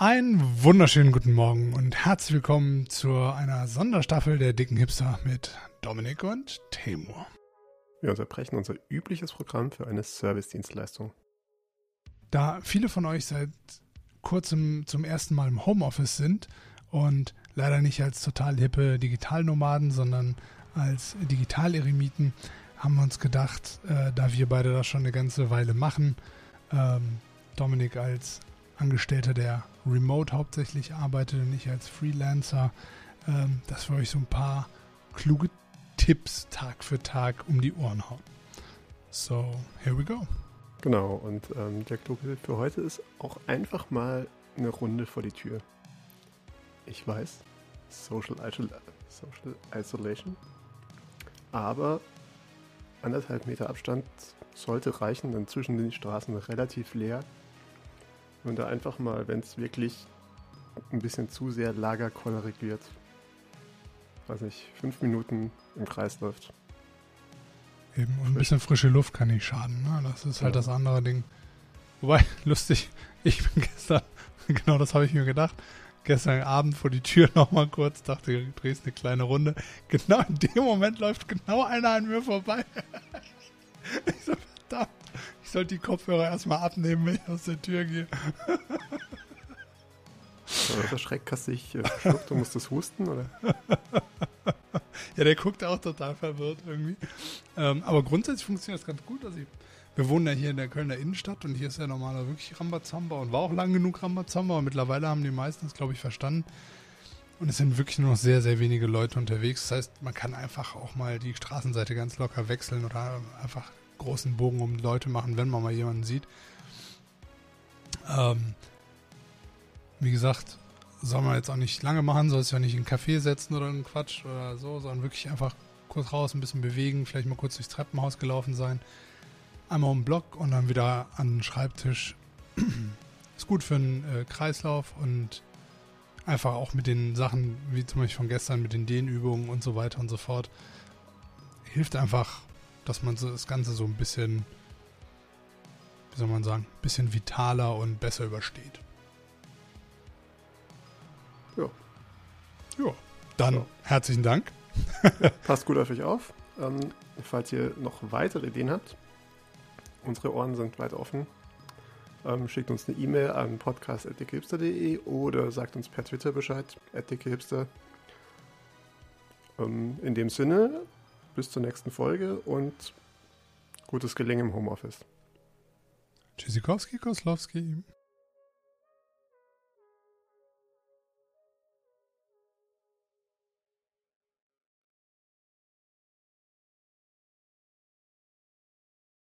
Einen wunderschönen guten Morgen und herzlich willkommen zu einer Sonderstaffel der dicken Hipster mit Dominik und Temur. Wir unterbrechen unser übliches Programm für eine Servicedienstleistung. Da viele von euch seit kurzem zum ersten Mal im Homeoffice sind und leider nicht als total hippe Digitalnomaden, sondern als Digital-Eremiten, haben wir uns gedacht, äh, da wir beide das schon eine ganze Weile machen, ähm, Dominik als Angestellter, der remote hauptsächlich arbeitet und nicht als Freelancer, ähm, dass wir euch so ein paar kluge Tipps Tag für Tag um die Ohren hauen. So, here we go. Genau, und ähm, der kluge Tipp für heute ist auch einfach mal eine Runde vor die Tür. Ich weiß, Social, Isol Social Isolation, aber anderthalb Meter Abstand sollte reichen, denn zwischen den Straßen relativ leer und da einfach mal, wenn es wirklich ein bisschen zu sehr lagerkollerig wird, weiß nicht, fünf Minuten im Kreis läuft. Eben, und ein bisschen frische Luft kann nicht schaden. Ne? Das ist halt ja. das andere Ding. Wobei, lustig, ich bin gestern, genau das habe ich mir gedacht, gestern Abend vor die Tür nochmal kurz, dachte, du drehst eine kleine Runde. Genau in dem Moment läuft genau einer an mir vorbei. ich so, verdammt. Ich sollte die Kopfhörer erstmal abnehmen, wenn ich aus der Tür gehe. Der Schreck hast dich äh, verschluckt, du musstest husten, oder? ja, der guckt auch total verwirrt irgendwie. Ähm, aber grundsätzlich funktioniert das ganz gut. Also ich, wir wohnen ja hier in der Kölner Innenstadt und hier ist ja normaler wirklich Rambazamba und war auch lang genug Rambazamba, aber mittlerweile haben die meisten es, glaube ich, verstanden. Und es sind wirklich nur noch sehr, sehr wenige Leute unterwegs. Das heißt, man kann einfach auch mal die Straßenseite ganz locker wechseln oder einfach großen Bogen um Leute machen, wenn man mal jemanden sieht. Ähm, wie gesagt, soll man jetzt auch nicht lange machen, soll es ja nicht in einen Café setzen oder einen Quatsch oder so, sondern wirklich einfach kurz raus, ein bisschen bewegen, vielleicht mal kurz durchs Treppenhaus gelaufen sein, einmal um den Block und dann wieder an den Schreibtisch. Ist gut für einen äh, Kreislauf und einfach auch mit den Sachen, wie zum Beispiel von gestern, mit den Dehnübungen und so weiter und so fort. Hilft einfach dass man so das Ganze so ein bisschen, wie soll man sagen, ein bisschen vitaler und besser übersteht. Ja. Ja, dann ja. herzlichen Dank. Passt gut auf euch auf. Ähm, falls ihr noch weitere Ideen habt, unsere Ohren sind weit offen. Ähm, schickt uns eine E-Mail an podcast.dickehipster.de oder sagt uns per Twitter Bescheid, dickehipster. Ähm, in dem Sinne, bis zur nächsten Folge und gutes Gelingen im Homeoffice. Tschüssikowski, Koslowski.